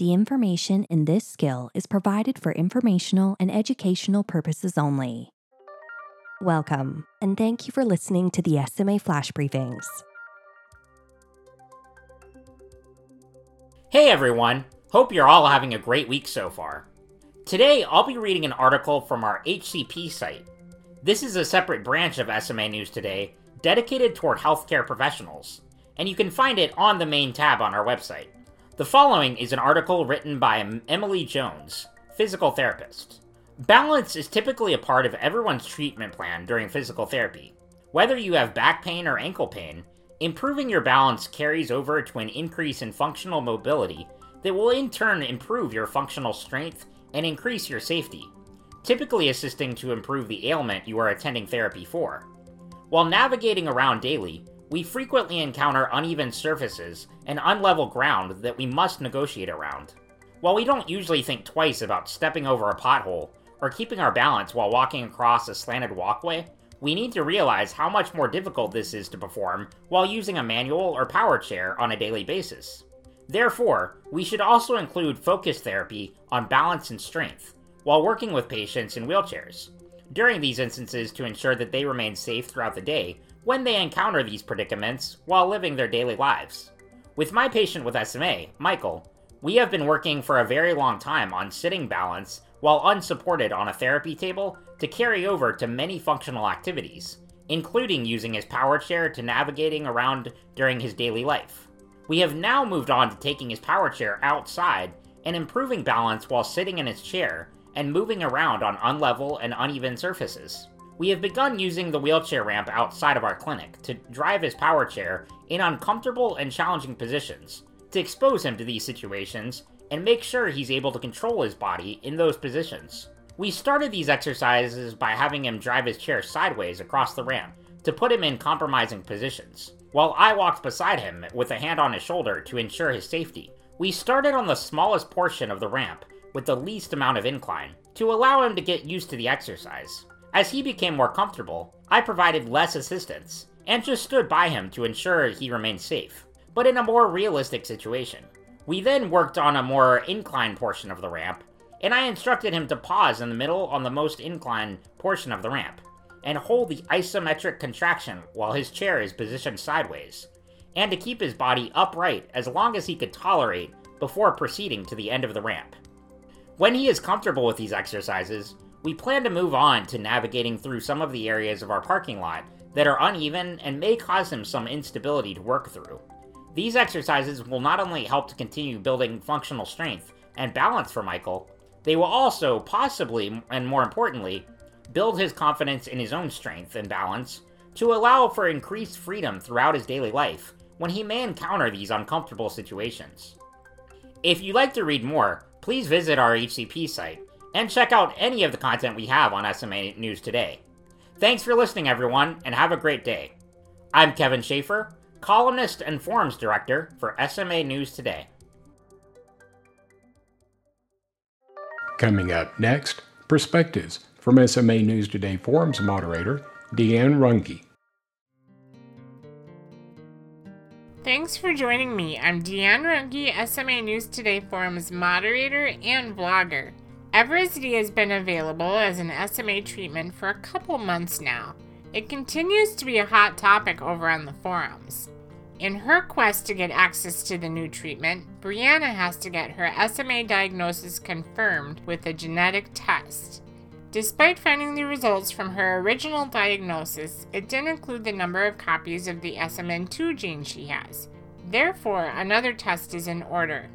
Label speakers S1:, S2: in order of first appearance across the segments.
S1: The information in this skill is provided for informational and educational purposes only. Welcome, and thank you for listening to the SMA Flash Briefings.
S2: Hey everyone! Hope you're all having a great week so far. Today, I'll be reading an article from our HCP site. This is a separate branch of SMA News Today dedicated toward healthcare professionals, and you can find it on the main tab on our website. The following is an article written by Emily Jones, physical therapist. Balance is typically a part of everyone's treatment plan during physical therapy. Whether you have back pain or ankle pain, improving your balance carries over to an increase in functional mobility that will in turn improve your functional strength and increase your safety, typically assisting to improve the ailment you are attending therapy for. While navigating around daily, we frequently encounter uneven surfaces and unlevel ground that we must negotiate around. While we don't usually think twice about stepping over a pothole or keeping our balance while walking across a slanted walkway, we need to realize how much more difficult this is to perform while using a manual or power chair on a daily basis. Therefore, we should also include focus therapy on balance and strength while working with patients in wheelchairs during these instances to ensure that they remain safe throughout the day when they encounter these predicaments while living their daily lives. With my patient with SMA, Michael, we have been working for a very long time on sitting balance while unsupported on a therapy table to carry over to many functional activities, including using his power chair to navigating around during his daily life. We have now moved on to taking his power chair outside and improving balance while sitting in his chair and moving around on unlevel and uneven surfaces. We have begun using the wheelchair ramp outside of our clinic to drive his power chair in uncomfortable and challenging positions, to expose him to these situations and make sure he's able to control his body in those positions. We started these exercises by having him drive his chair sideways across the ramp to put him in compromising positions, while I walked beside him with a hand on his shoulder to ensure his safety. We started on the smallest portion of the ramp with the least amount of incline to allow him to get used to the exercise. As he became more comfortable, I provided less assistance and just stood by him to ensure he remained safe, but in a more realistic situation. We then worked on a more inclined portion of the ramp, and I instructed him to pause in the middle on the most inclined portion of the ramp and hold the isometric contraction while his chair is positioned sideways, and to keep his body upright as long as he could tolerate before proceeding to the end of the ramp. When he is comfortable with these exercises, we plan to move on to navigating through some of the areas of our parking lot that are uneven and may cause him some instability to work through. These exercises will not only help to continue building functional strength and balance for Michael, they will also, possibly, and more importantly, build his confidence in his own strength and balance to allow for increased freedom throughout his daily life when he may encounter these uncomfortable situations. If you'd like to read more, please visit our HCP site and check out any of the content we have on SMA News Today. Thanks for listening, everyone, and have a great day. I'm Kevin Schaefer, columnist and forums director for SMA News Today.
S3: Coming up next, perspectives from SMA News Today forums moderator Deanne Runge.
S4: Thanks for joining me. I'm Deanne Runge, SMA News Today forums moderator and vlogger. Evrysdi has been available as an SMA treatment for a couple months now. It continues to be a hot topic over on the forums. In her quest to get access to the new treatment, Brianna has to get her SMA diagnosis confirmed with a genetic test. Despite finding the results from her original diagnosis, it didn't include the number of copies of the SMN2 gene she has. Therefore, another test is in order.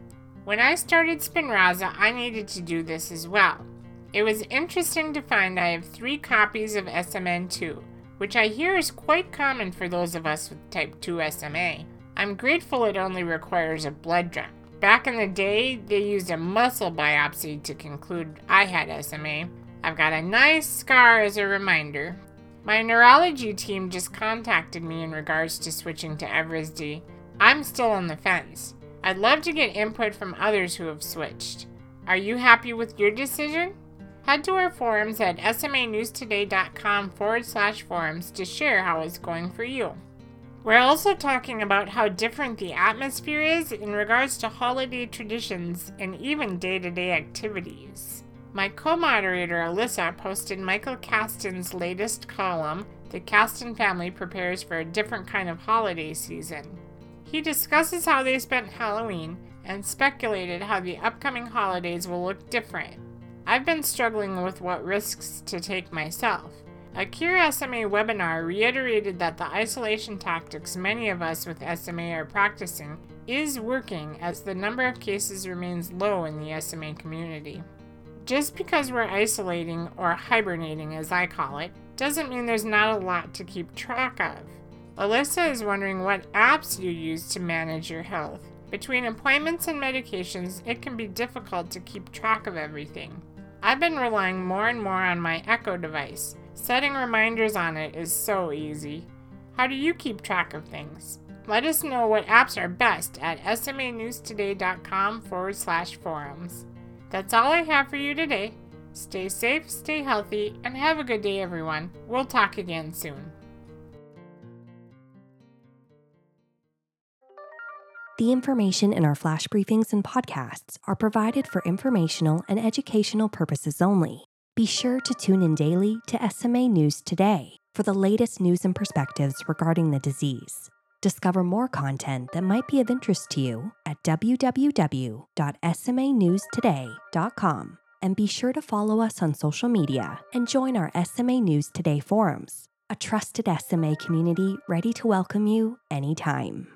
S4: When I started Spinraza, I needed to do this as well. It was interesting to find I have three copies of SMN2, which I hear is quite common for those of us with type 2 SMA. I'm grateful it only requires a blood draw. Back in the day, they used a muscle biopsy to conclude I had SMA. I've got a nice scar as a reminder. My neurology team just contacted me in regards to switching to Evrysdi. I'm still on the fence. I'd love to get input from others who have switched. Are you happy with your decision? Head to our forums at smanewstoday.com forward slash forums to share how it's going for you. We're also talking about how different the atmosphere is in regards to holiday traditions and even day to day activities. My co moderator Alyssa posted Michael Caston's latest column, The Caston Family Prepares for a Different Kind of Holiday Season. He discusses how they spent Halloween and speculated how the upcoming holidays will look different. I've been struggling with what risks to take myself. A Cure SMA webinar reiterated that the isolation tactics many of us with SMA are practicing is working as the number of cases remains low in the SMA community. Just because we're isolating, or hibernating as I call it, doesn't mean there's not a lot to keep track of. Alyssa is wondering what apps you use to manage your health. Between appointments and medications, it can be difficult to keep track of everything. I've been relying more and more on my Echo device. Setting reminders on it is so easy. How do you keep track of things? Let us know what apps are best at smanewstoday.com forward slash forums. That's all I have for you today. Stay safe, stay healthy, and have a good day, everyone. We'll talk again soon.
S1: The information in our flash briefings and podcasts are provided for informational and educational purposes only. Be sure to tune in daily to SMA News Today for the latest news and perspectives regarding the disease. Discover more content that might be of interest to you at www.smanewstoday.com and be sure to follow us on social media and join our SMA News Today forums, a trusted SMA community ready to welcome you anytime.